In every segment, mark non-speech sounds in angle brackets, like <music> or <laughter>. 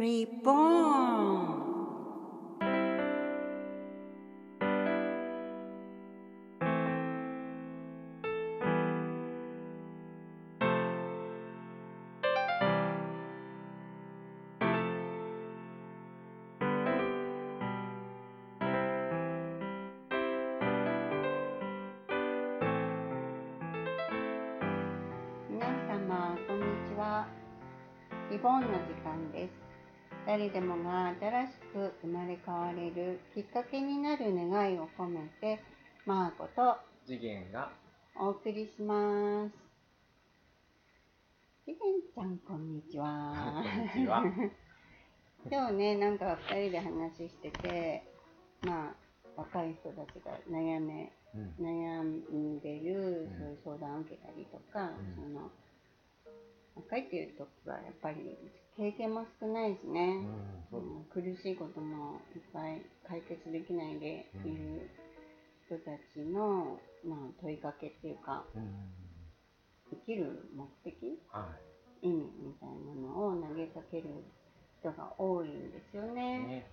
リボのン誰でもが新しく生まれ変われるきっかけになる願いを込めてマーコと次元が。お送りします。次元ちゃんこんにちは。こんにちは。<laughs> 今日ねなんか2人で話しててまあ若い人たちが悩めうん。悩んでる、うん。そういう相談を受けたりとか、うん。その若いっていう時はやっぱり経験も少ないしね、そううん苦しいこともいっぱい解決できないでいる人たちの、まあ、問いかけっていうかうん。生きる目的？は意味みたいなのを投げかける人が多いんですよいね。うね。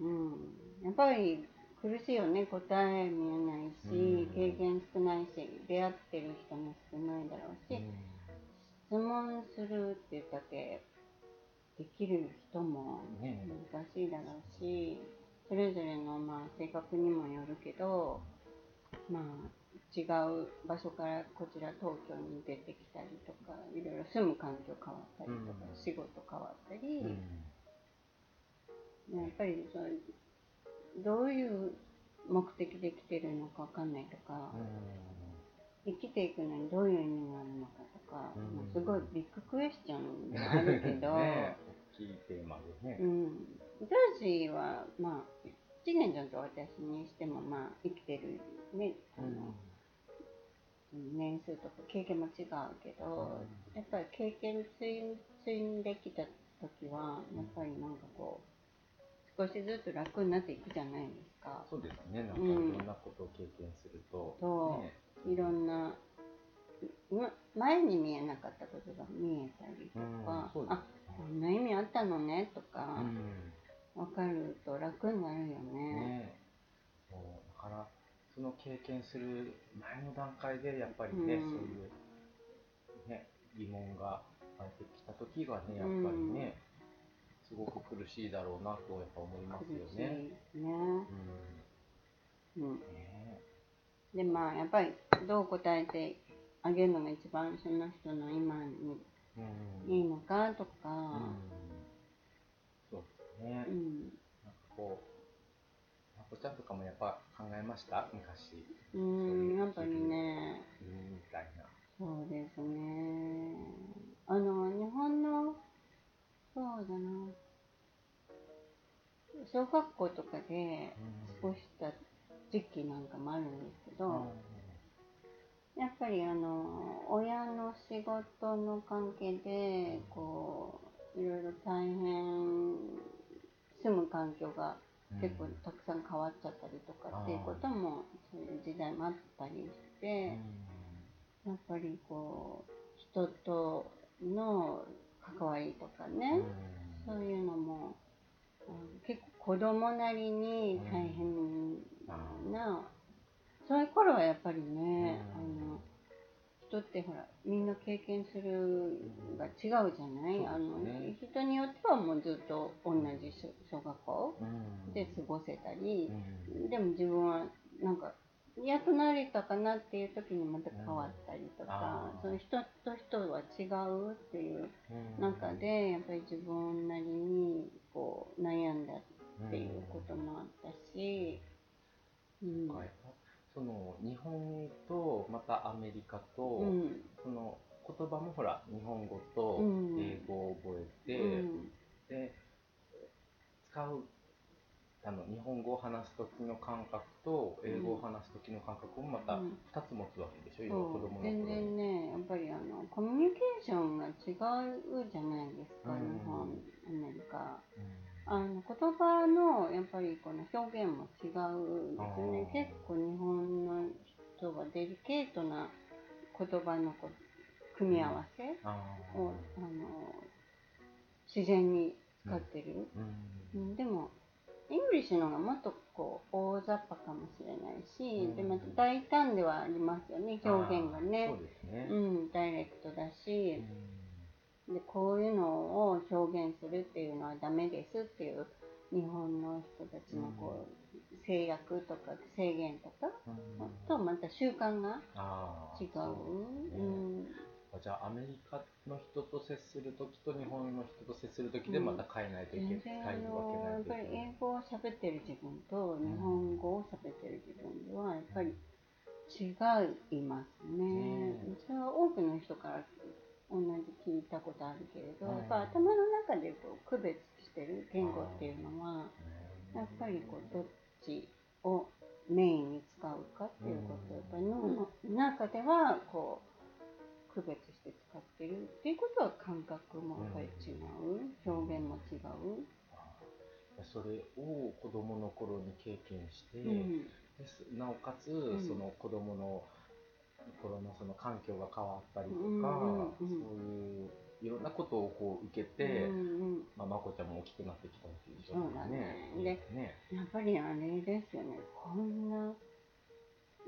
うん、やっぱり苦しいよね。答え見えないし、うん。経験少ないし出会ってる人も少ないだろうし、質問するっていうだけできる人も難しいだろうしそれぞれのまあ性格にもよるけどまあ違う場所からこちら東京に出てきたりとかいろいろ住む環境変わったりとか、うん。仕事変わったり。うん。やっぱりそのどういう目的で来てるのかわかんないとか、生きていくのにどういう意味があるのすごいビッグクエスチョンではあるけど、<laughs> ね大きいテーマでね。うん、私はまあ一年ちゃんと私にしてもまあ生きてるねあの、年数とか経験も違うけど、うん。やっぱり経験積んできた時はやっぱりなんかこう少しずつ楽になっていくじゃないですか。そうですね。なんかいうん。ろんなことを経験すると。そう。ね。いろんなま前に見えなかったことが見えたりとか、うんあこんな意味あったのねとかうん。分かると楽になるよね。ねそう。だからその経験する前の段階でやっぱりね、うん。そういうね疑問が湧いてきた時がねやっぱりね、すごく苦しいだろうなとやっぱ思いますよね。いね。うん。うん、ねでまあやっぱりどう答えてあげるのが一番その人の今にうん。いいのかとうん。か、そうですね。うん。なんかこう、まこちゃんとかもやっぱ考えました？昔。うん、やっぱりね、うんみたいな。そうですね。あの、日本の、そうだな、小学校とかで過ごした時期なんかもあるんですけど、やっぱりあの、親の仕事の関係で、こう、いろいろ大変、住む環境が結構たくさん変わっちゃったりとかっていうことも、そういう時代もあったりして、やっぱりこう人との関わりとかね、そういうのも、うん結構子供なりに大変な、そういう頃はやっぱりね、うん。あの人ってほらみんな経験するが違うじゃない、ね。あの人によってはもうずっと同じ小小学校で過ごせたり、でも自分はなんか嫌となれたかなっていう時にまた変わったりとか、うん。その人と人は違うっていう中でやっぱり自分なりにこう悩んだっていうこともあったし、うん。はいその日本とまたアメリカと、うん。その言葉もほら日本語とうん。英語を覚えて、うん。で使うあの日本語を話す時の感覚と英語を話す時の感覚をまたうん。2つ持つわけでしょ、要は子そう供の頃全然ねやっぱりあのコミュニケーションが違うじゃないですか、うん。日本アメリカ。うんあの言葉のやっぱりこの表現も違うんですよね。結構日本の人はデリケートな言葉の組み合わせあー。を、あの自然に使ってる、ううん。ん。でも English の方がもっとこう大雑把かもしれないし、うん。でまた大胆ではありますよね表現がね。ね。うんダイレクトだし、んでこういうのを表現するっていうのはダメですっていう日本の人たちのこう、制約とか制限とか、うん。とまた習慣が違う。そうん。じゃあアメリカの人と接するときと日本の人と接するときでまた変えないといけない、全然あ変えるわけのないと英語を喋ってる自分と日本語を喋ってる自分ではやっぱり違いますね。うんそれは多くの人から同じ聞いたことあるけれど、うんやっぱ頭の中でこう区別してる言語っていうのはやっぱりこうどっちをメインに使うかっていうこと、やっぱり脳の中ではこう区別して使ってるっていうことは感覚もやっぱり違う、表現も違う。それを子供の頃に経験して、うん。です。なおかつ、ん。その子供の頃のその環境が変わったりとか、うんうんうん。そういういろんなことをこう受けて、うんうん。まあ、まこちゃんも大きくなってきたっていう状そうだ態ね。ね。でねやっぱりあれですよね。こんな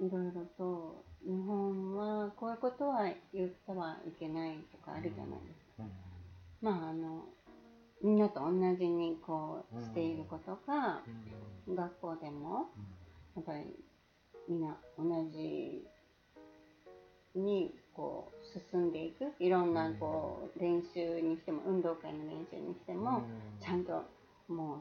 いろいろと日本はこういうことは言ってはいけないとかあるじゃないですか。うんまああのみんなと同じにこうしていることが、うん学校でもやっぱりみんな同じにこう進んでいく。いろんなこう練習にしても運動会の練習にしても、ちゃんともう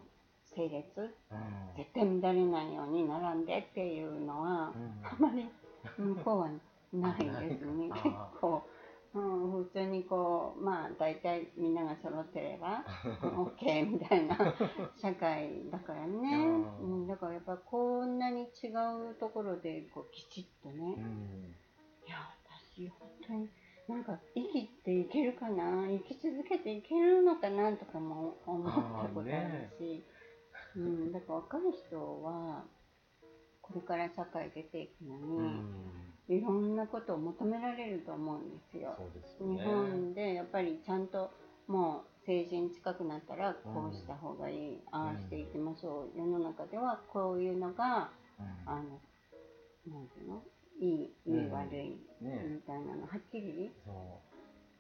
整列うん。絶対乱れないように並んでっていうのは、うん。あまり <laughs> 向こうはないですね。あ結構、うん、普通にこうまあ大体みんなが揃ってれば <laughs> OK みたいな社会だからね、ううんん、だからやっぱこんなに違うところでこうきちっとね、うん。いや私本当になんか生きていけるかな？生き続けていけるのかなとかも思ったことあるし、うん、だから若い人はこれから社会出ていくのうに、ん。いろんなことを求められると思うんですよ。すよ日ね。本でやっぱりちゃんともう成人近くなったらこうした方がいい、ああしていきましょう、世の中ではこういうのがうん。あのなんていうの？いいいい、うん悪いねみたいなのはっきり？そう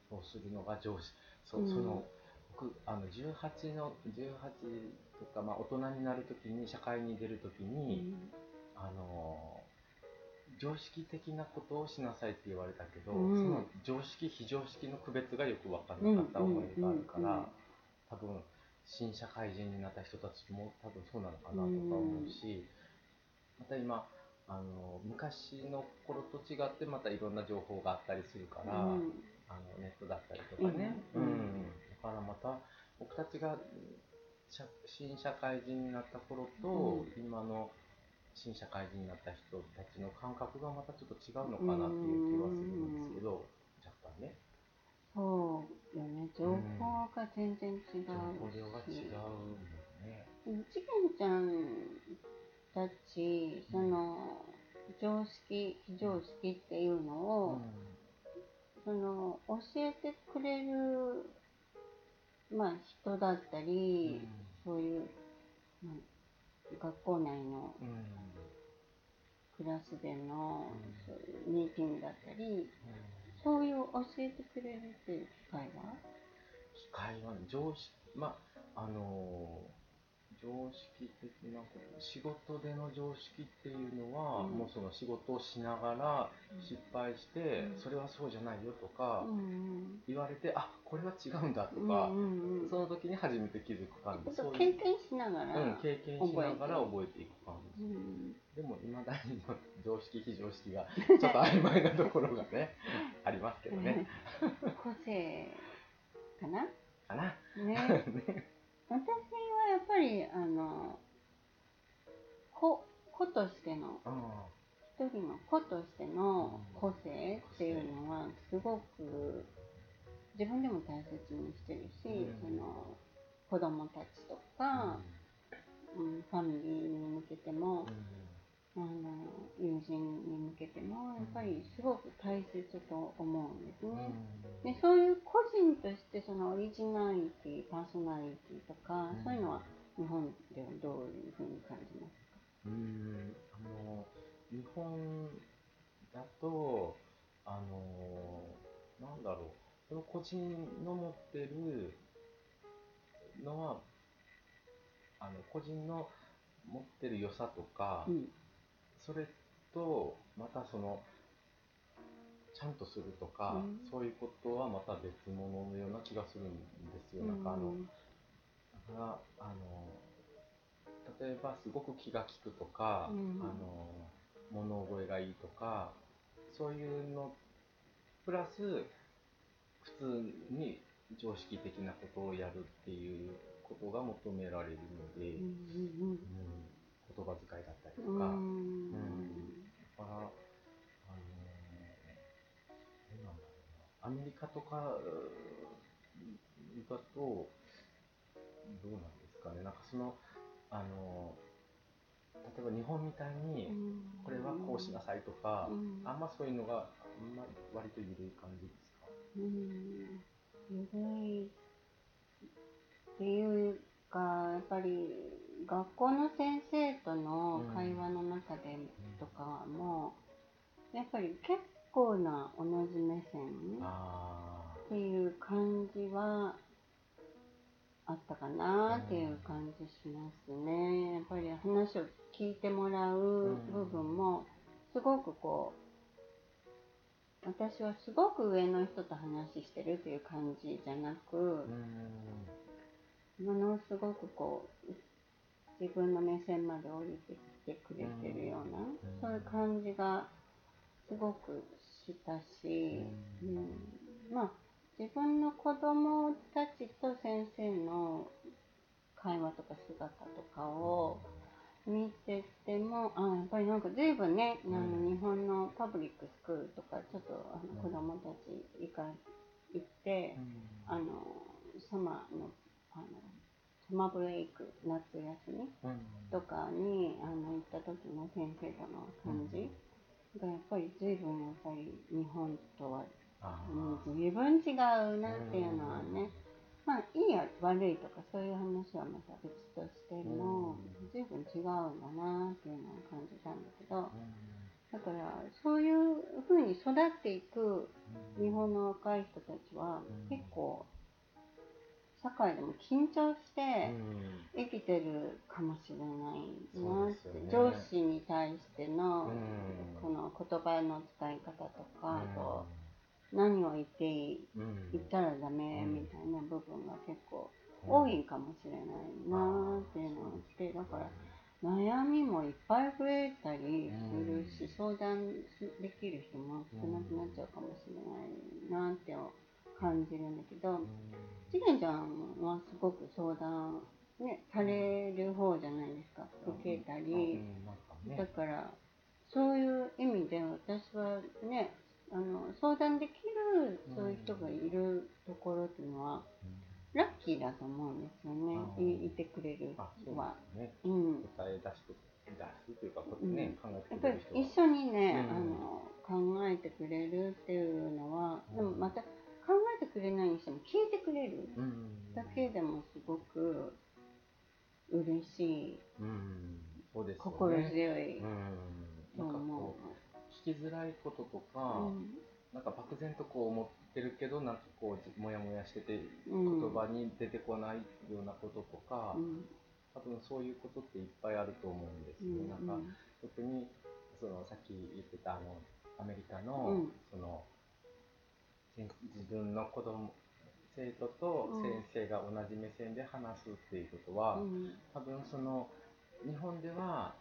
そうするのが上司。そう、うん。その僕あの18の18とか、まあ、大人になるときに社会に出るときに、あの常識的なことをしなさいって言われたけど、うん。その常識非常識の区別がよく分からなかった思いがあるから、多分新社会人になった人たちも多分そうなのかなとか思うし、また今あの昔の頃と違ってまたいろんな情報があったりするから、うん。あのネットだったりとかね、ううん。んだからまた僕たちが社新社会人になった頃と、今の新社会人になった人たちの感覚がまたちょっと違うのかなっていう気はするんですけど、若干ね。そうよね。情報が全然違うし、情報量が違うもんね。ちげんちゃんたちその常識非常識っていうのを、その教えてくれるまあ人だったり、そういう、まあ、学校内のクラスでの、うん。そういうミーティングだったりうん。そういう教えてくれるっていう機会は？機械はね常識まああのー常識的なこと仕事での常識っていうのは、うん。もうその仕事をしながら失敗して、うん。それはそうじゃないよとかうん。言われて、あこれは違うんだとうんか、うんうん。その時に初めて気づく感じ。そう経験しながら、うん、経験しながら覚えていく。感じ、うん。でもいまだに常識非常識がちょっと曖昧なところがね <laughs> ありますけどね。個性かな？かな。ね。<laughs> ね私はやっぱりあの子子としてのうん一人の子としての個性っていうのはすごく自分でも大切にしてるし、うん。その子供たちとか、うん。ファミリーに向けてもあの友人に向けてもやっぱりすごく大切と思うんですね。でそういう個人としてそのオリジナリティパーソナリティとか、そういうのは日本ではどういうふうに感じますか？うん。あの日本だとあのなんだろう。その個人の持ってるのはあの個人の持ってる良さとか、うんそれとまたそのちゃんとするとか、うん。そういうことはまた別物のような気がするんですよ。なんかあのだからあの例えばすごく気が利くとか、うん。あの物覚えがいいとかそういうのプラス普通に常識的なことをやるっていうことが求められるので、うんうん。うん言葉遣いだったりとうん。か、うん。だから、あのー、なんだろうな、アメリカとかうんだと、どうなんですかね、なんかその、あのー、例えば日本みたいに、これはこうしなさいとか、うん。あんまそういうのが、あんまり割と緩い感じですか？うん。ゆるいっていうかやっぱり学校の先生との会話の中でとかも、やっぱり結構な同じ目線あっていう感じはあったかなっていう感じしますね。やっぱり話を聞いてもらう部分もすごくこう私はすごく上の人と話してるっていう感じじゃなくものすごくこう自分の目線まで降りてきてくれてるような、ん。そういう感じがすごくしたし、ううん。んまあ自分の子供たちと先生の会話とか姿とかを見ててもあやっぱりなんか随分ね、あのうん。日本のパブリックスクールとかちょっとあの子供たち行か行って、あのサマーのあのサマーブレイク夏休みうん。とかにあの行った時の先生との感じがやっぱり随分やっぱり日本とは、あー。うん、随分違うなっていうのはね、まあいいや悪いとかそういう話はまた別としてもうん。随分違うんだなっていうのを感じたんだけどうん。だからそういうふうに育っていくうん。日本の若い人たちはうん。結構社会でも緊張してうん。生きてるかもしれないなって、ね。上司に対してのうん。この言葉の使い方とか、あとう何を言っていい言ったらダメうんみたいな部分が結構多いかもしれないなっていうのをしてだから悩みもいっぱい増えたりするし、相談できる人も少なくなっちゃうかもしれないなって感じるんだけど、ちげんちゃん。はすごく相談、ね、される方じゃないですか。受けたり、だからそういう意味で私はねあの相談できるそういう人がいるところっていうのはラッキーだと思うんですよね。いいてくれる人は。うん。答え出して出すというかね、考えやってぱりくれる人が。一緒にね、うん。あの考えてくれるっていうのは、うん。でもまた考えてくれないにしても聞いてくれるうんだけでもすごく嬉しい、うんそうですよね。心強い。うんとなんか思こう聞きづらいこととか、う。うん。なんか漠然とこう思ってるけどなんかこうもやもやしててうん言葉に出てこないようなこととか、うん。多分そういうことっていっぱいあると思うんですよ、うん。なんか特にそのさっき言ってたあのアメリカの,、うん。その自分の子供生徒と先生が同じ目線で話すっていうことは、うん。多分その日本では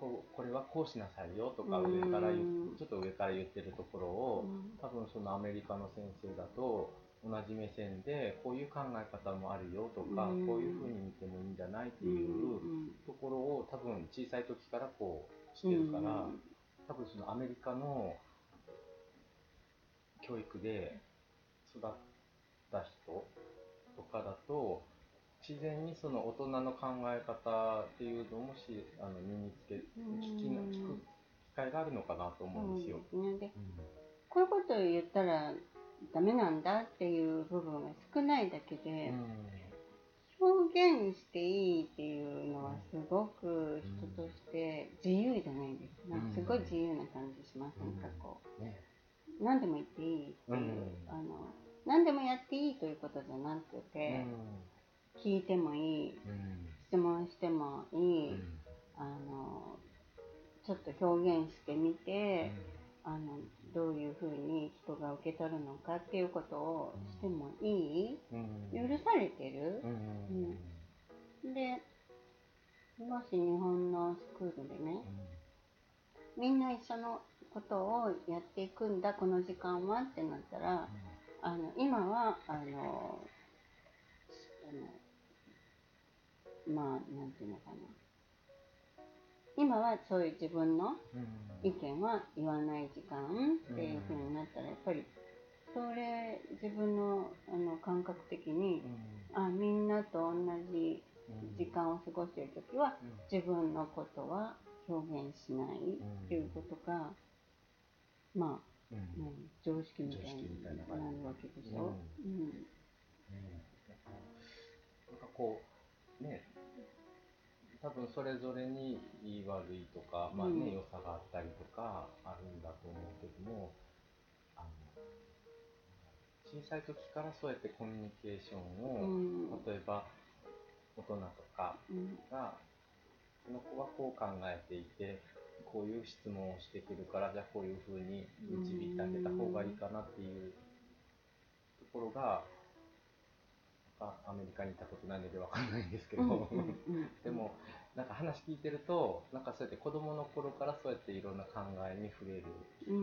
こうこれはこうしなさいよとかうん上からちょっと上から言ってるところを、うん。多分そのアメリカの先生だと同じ目線でこういう考え方もあるよとか、うん。こういうふうに見てもいいんじゃないってうん。いうところを多分小さい時からこうしてるから、多分そのアメリカの教育で育った人とかだと自然にその大人の考え方っていうのもしあの身につけ聞きな聞く機会があるのかなと思うんですよ。そうですね。でこういうことを言ったらダメなんだっていう部分が少ないだけで、表現していいっていうのはすごく人として自由じゃないですか、なん。かすごい自由な感じしませんか、こう、ね何でも言っていい。っていう、あの何でもやっていいということじゃなくて、聞いてもいい。質問してもいい、あのちょっと表現してみて、あのどういうふうに人が受け取るのかっていうことをしてもいい、許されてる、うん。でもし日本のスクールでね、みんな一緒のことをやっていくんだこの時間はってなったら、あの今はあのあのまあなんていうのかな。今はそういう自分の意見は言わない時間っていうふうになったらやっぱりそれ自分のあの感覚的に、あみんなと同じ時間を過ごしている時は自分のことは表現しないっていうことが、まあ、うん、常識みたいになるわけでしょ？うん、うん。なんかこうね多分それぞれにいい悪いとか、まあね、良さがあったりとかあるんだと思うけどもあの小さい時からそうやってコミュニケーションを、例えば大人とかが、この子はこう考えていてこういう質問をしてくるからじゃあこういうふうに導いてあげた方がいいかなっていうところがアメリカにいたことないのでわかんないんですけど、でもなんか話聞いてるとなんかそうやって子供の頃からそうやっていろんな考えに触れる機会、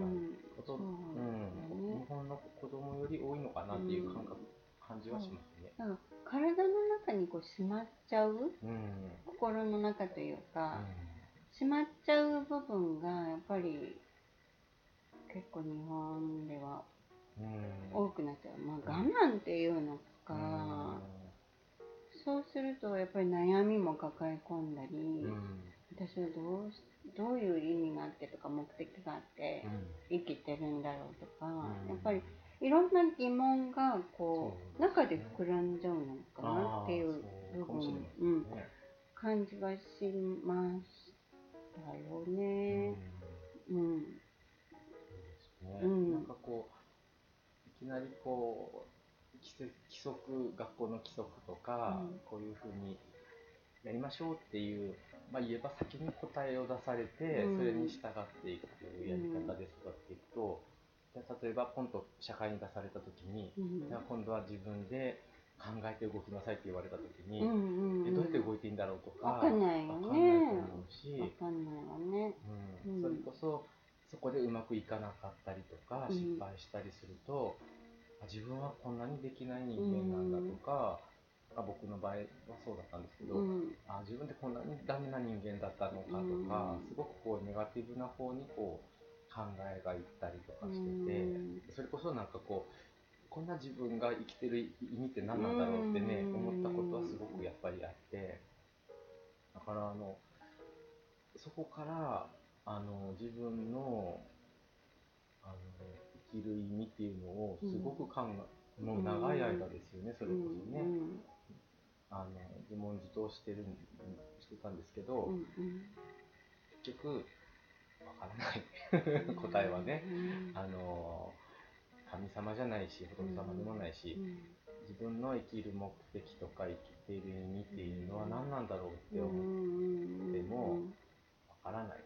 こと、うん、日本の子供より多いのかなっていう感覚、感じはしますね。体の中にこうしまっちゃう、心の中というか、しまっちゃう部分がやっぱり結構日本では多くなっちゃう、まあ、我慢っていうのか、そうするとやっぱり悩みも抱え込んだり、私はどうどういう意味があってとか目的があって生きてるんだろうとか、やっぱりいろんな疑問がこう中で膨らんじゃうのかなっていう部分、うん、感じがしましたよね。うん。うん。うん、なんかこういきなりこう規則学校の規則とか、うん、こういうふうにやりましょうっていう、まあ、言えば先に答えを出されて、それに従っていくというやり方で育っていくと、じゃ例えば今度社会に出された時に、じゃあ今度は自分で考えて動きなさいって言われた時に、うんうん、どうやって動いていいんだろうとか分かんないよね。分かんないと思うし分かんないわね、うん、それこそそこでうまくいかなかったりとか、失敗したりすると、自分はこんなにできない人間なんだとか、うん、僕の場合はそうだったんですけど、うん、あ自分ってこんなにダメな人間だったのかとか、うん、すごくこうネガティブな方にこう考えがいったりとかしてて、それこそなんかこうこんな自分が生きてる意味って何なんだろうってね、思ったことはすごくやっぱりあって。だからあのそこからあの自分のあの生きる意味っていうのをすごく考え、もう長い間ですよね、それこそね、あの自問自答してるしてたんですけど、結局わからない。<laughs> 答えはね、あの神様じゃないし仏様でもないし、自分の生きる目的とか生きている意味っていうのは何なんだろうって思ってもわからない。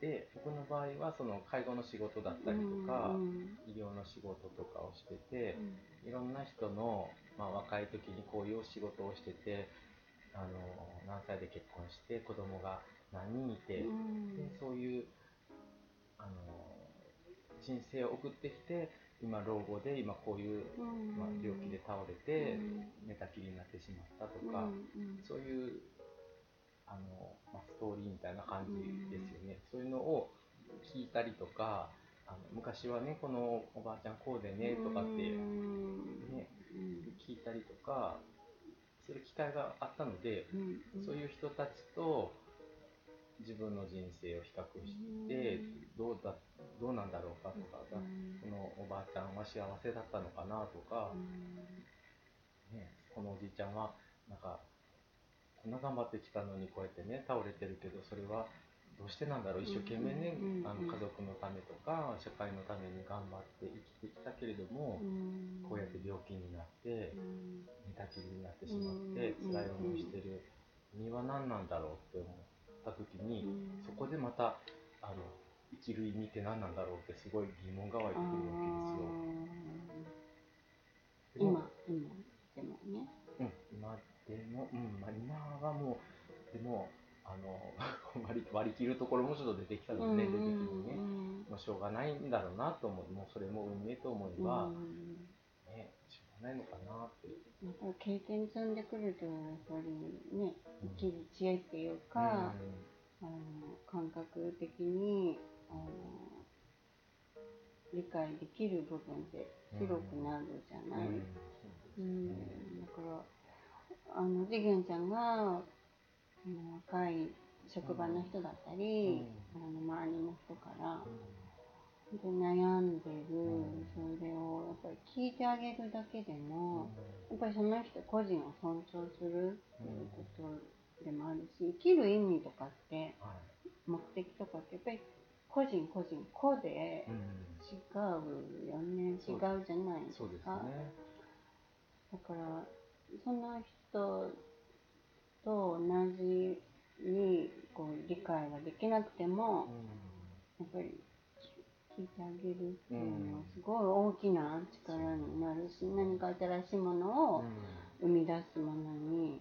で僕の場合はその介護の仕事だったりとか、医療の仕事とかをしてて、いろんな人の、まあ、若い時にこういう仕事をしててあの何歳で結婚して子供が何人いて、でそういうあの人生を送ってきて今老後で今こういう、まあ、病気で倒れて寝たきりになってしまったとか、そういうあの、まあ、ストーリーみたいな感じですよね、そういうのを聞いたりとかあの昔はねこのおばあちゃんこうでねとかってね、聞いたりとかする機会があったので、うん。そういう人たちと自分の人生を比較して、どうだどうなんだろうかとか、このおばあちゃんは幸せだったのかなとか、ね、このおじいちゃんはなんかこんな頑張ってきたのにこうやってね倒れてるけどそれはどうしてなんだろう一生懸命ね、あの家族のためとか社会のために頑張って生きてきたけれども、こうやって病気になって寝たきりになってしまって、うん。辛い思いしてる身は何なんだろうって思った時に、そこでまたあの生きる意味って何なんだろうってすごい疑問が湧いてくるわけですよ。今今でもね。うん、今でも、うんまあ、今はもう、でも、あの <laughs> 割り切るところもちょっと出てきたので、年齢的にね、もうしょうがないんだろうなと思う、もうそれも運命と思えば、ね、ないのかなって。やっぱり経験積んでくるとやっぱりね生きる知恵っていうか、あの感覚的にあの理解できる部分って広くなるじゃうん、ない、うん。うん。だからあの次元ちゃんが若い職場の人だったり、あの周りの人からで悩んでる、うん。それをやっぱり聞いてあげるだけでうん。も、やっぱりその人個人を尊重するっていうことでもあるし生きる意味とかってはい。目的とかってやっぱり個人個人個でうん。違うよね、違うじゃないですか。ね。だからその人と同じにこう理解ができなくても、やっぱり聞いてあげる。っていうのはすごい大きな力になるし、何か新しいものを生み出すものに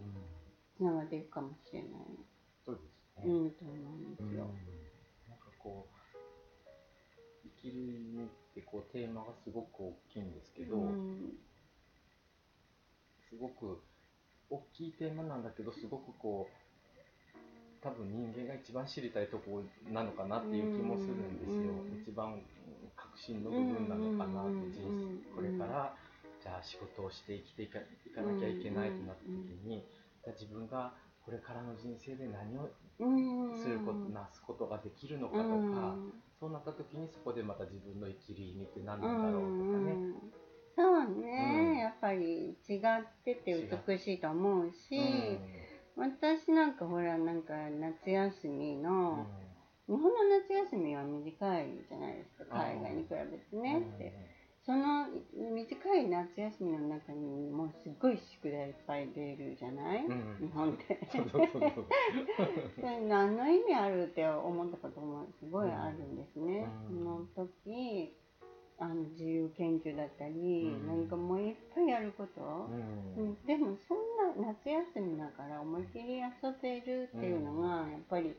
つながっていくかもしれない、そうですね。うん、と思うんですよ。なんかこう生きる意味ってこうテーマがすごく大きいんですけど、うん。すごく大きいテーマなんだけどすごくこう多分人間が一番知りたいところなのかなっていう気もするんですよ、うん。一番核心の部分なのかなってうん人生これからじゃあ仕事をして生きていかいかなきゃいけないとなった時に、じゃあ自分がこれからの人生で何をうんすること、なすことができるのかとか、うん。そうなった時にそこでまた自分の生きる意味って何うなんだろうとかね、ん。そうね、うん。やっぱり違ってて美しいと思うし、うん私なんかほらなんか夏休みの、日本の夏休みは短いじゃないですか海外に比べてね、でその短い夏休みの中にもうすっごい宿題いっぱい出るじゃない、うん。うん日本って。何の意味あるって思ったこともすごいあるんですね。うん。その時あの自由研究だったり、うん。何かもういっぱいやること、うん。うん。でもそんな夏休みだから思いっきり遊べるっていうのが、やっぱり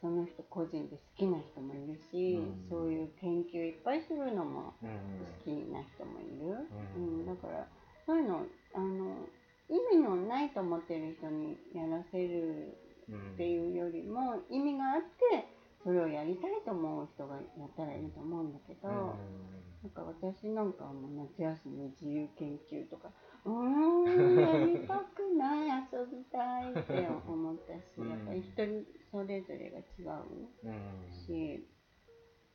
その人個人で好きな人もいるし、うん。そういう研究いっぱいするのもうん。好きな人もいる、ううん。んだからそういうのあの意味のないと思ってる人にやらせるうん。っていうよりも意味があってそれをやりたいと思う人がやったらいいと思うんだけど、なんか私なんかはもう夏休み自由研究とかうーんやりたくない遊びたいって思ったし、うんやっぱり一人それぞれが違うし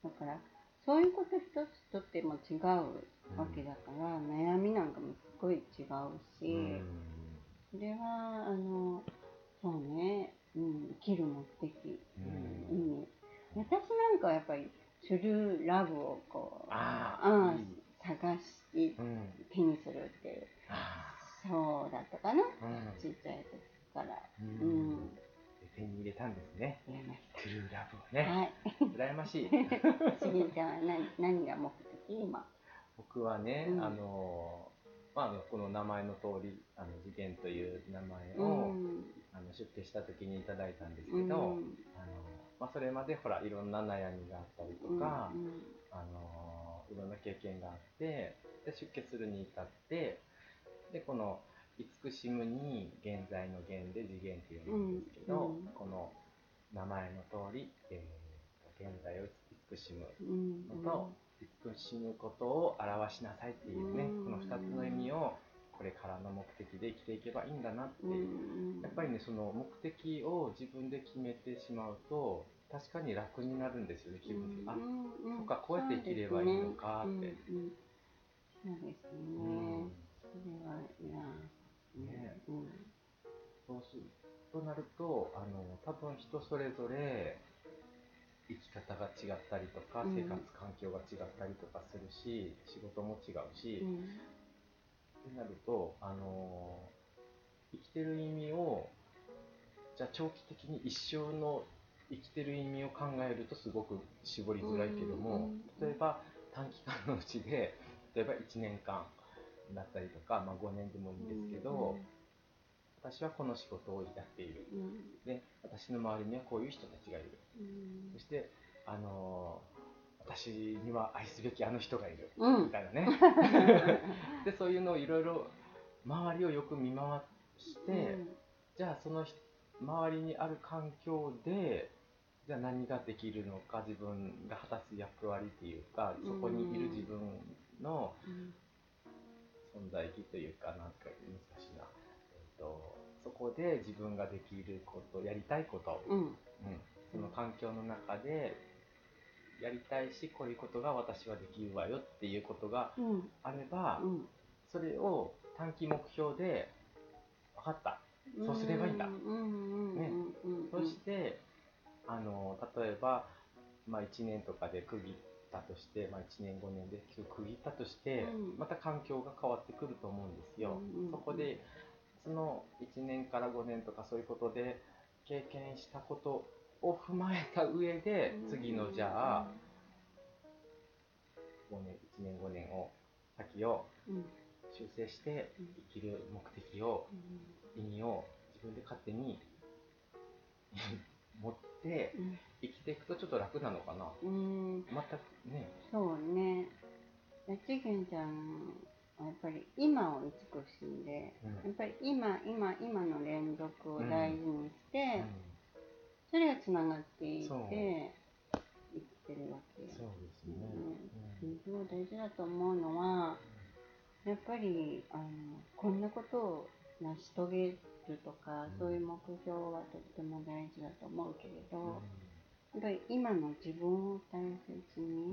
だからそういうこと一つとっても違うわけだから、悩みなんかもすごい違うし、それはあのそうね、うん、生きる目的、うん意味。私なんかはやっぱりトゥルーラブをこうあうんあいい探しうん。手にするっていうあそうだったかな、あうん。ちっちゃい時から。ううん。手に入れたんですね。トゥルーラブをた、ね。はい。羨ましい。<laughs> しぎんちゃんは何何が目的今？僕はね、うん。あのまあこの名前の通りあの次元という名前うを、ん。あの出家した時にいただいたんですうん。けど、あのまあ、それまでほらいろんな悩みがあったりとか、うんあのいろんな経験があってで出家するに至ってでこの慈しむに現在の現で次元っていうんですけど、うんこの名前の通り、えー、現在を慈しむうんのと、慈しむことを表しなさいっていうね、うんこの2つの意味をこれからの目的で生きていけばいいんだなって、うん。やっぱりねその目的を自分で決めてしまうと確かに楽になるんですよね気分が、あうんそっかこうやって生きればいいのかって。そうですね。うんうんそれはいやねうん。そうするとなるとあの多分人それぞれ生き方が違ったりとか、うん。生活環境が違ったりとかするし仕事も違うし、うん。ってなるとあの生きてる意味をじゃあ長期的に一生の生きてる意味を考えるとすごく絞りづらいけども、うん例えば短期間のうちで例えば1年間だったりとか、まあ、5年でもいいんですけど、私はこの仕事をやっている。うん。で私の周りにはこういう人たちがいる。うん。そしてあの私には愛すべきあの人がいる。うん。みたいなね。<laughs> でそういうのをいろいろ周りをよく見回して、じゃあそのひ周りにある環境でじゃあ何ができるのか自分が果たす役割っていうかそこにいる自分のうん存在意義というかなんか難しいな、えっとそこで自分ができることやりたいこと、うん。うん、その環境の中でやりたいしこういうことが私はできるわよっていうことがうん。あれば、うん。それを短期目標で分かった。そうすればいいんだ。ね。そしてあの例えば、まあ、1年とかで区切ったとして、まあ、1年5年で区切ったとして、うん。また環境が変わってくると思うんですよ。うんうんそこでその1年から5年とかそういうことで経験したことを踏まえた上で次のじゃあ5年1年5年を先を修正してうん。生きる目的を意味を自分で勝手に持ってうん。生きていくとちょっと楽なのかな。うん。全くね。そうね。ちげんちゃんはやっぱり今を慈しんでうん。やっぱり今今今の連続を大事にして、うん。それがつながっていてそう。生きてるわけ。よそうですね。うん。すごい大事だと思うのはやっぱりあのこんなことを成し遂げるとか、うん。そういう目標はとっても大事だと思うけれど、うん。やっぱり今の自分を大切に、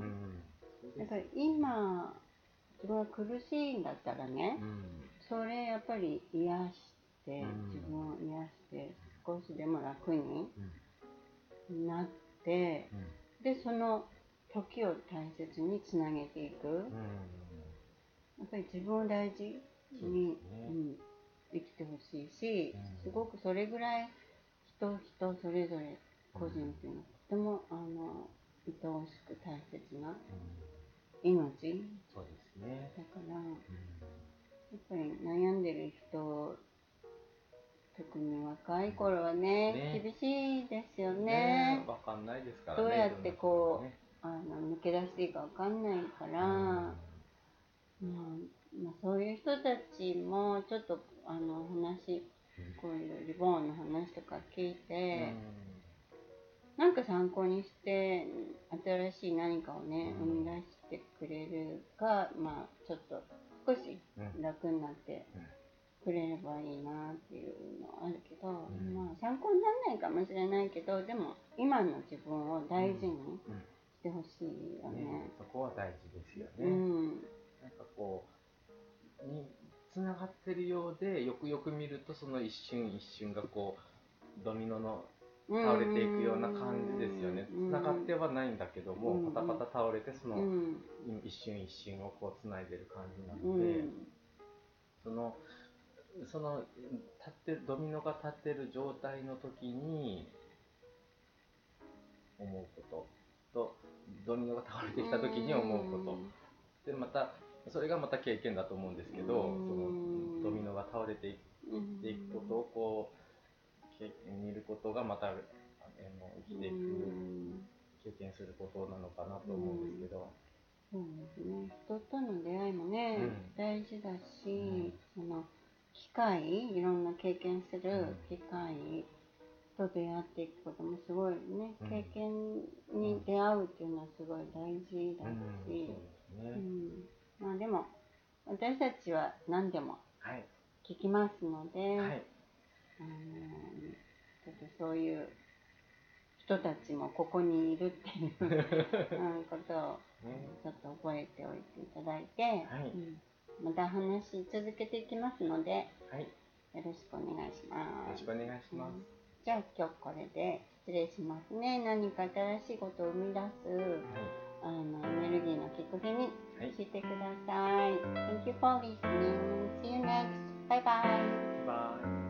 やっぱり今自分が苦しいんだったらね、うん。それやっぱり癒して、うん。自分を癒して少しでも楽にうん。なってうん。でその時を大切につなげていく、うん。やっぱり自分を大事に、うん、生きてほしいし、うん。すごくそれぐらい人人それぞれ個人っていうの。はとてもあの愛おしく大切なうん。命。そうですね。だからやうん。っぱり悩んでる人特に若い頃はねね。厳しいですよね。わかんないですからねどうやってこうあの抜け出していいかわかんないから、ことがねまあまあ、そういう人たちもちょっとあの話うんこういうリボーンの話とか聞いて、うん。なんか参考にして新しい何かをね、うん。生み出してくれるかまあちょっと少しうん。楽になってうんくれればいいなっていうのはあるけど、ん。まあ参考にならないかもしれないけどでも今の自分を大事にうん。してほしいよね。ね。そこは大事ですようね。ん。なんかこうに繋がってるようでよくよく見るとその一瞬一瞬がこうドミノの倒れていくような感じですよね。うん繋がってはないんだけども、うん。パタパタ倒れてそのうん。一瞬一瞬をこう繋いでる感じなうので、ん。そのその立ってドミノが立ってる状態の時に思うこと。とドミノが倒れてきた時に思うこと。でまたそれがまた経験だと思うんですけど、うん。そのドミノが倒れていうんっていくことをこう経験見ることがまたあの生きていく、うん経験することなのかなと思うんですけど、そうですね。人との出会いもね、うん。大事だし、その機会いろんな経験する機会と出会っていくこともすごいね、うん。経験に出会うっていうのはすごい大事だうん。し、そうですね、うんまあでも私たちは何でもはい。聞きますので、はい。あのちょっとそういう人たちもここにいるっていう、<laughs> うん、ことをねちょっと覚えておいていただいて、はいうんまた話し続けていきますのではい。よよろしくお願いします。ろしくお願いします。じゃあ今日これで失礼しますね。何か新しいことを生み出すあのエネルギーの曲げにしてください。はい、Thank you for listening. See you next. Bye bye. bye.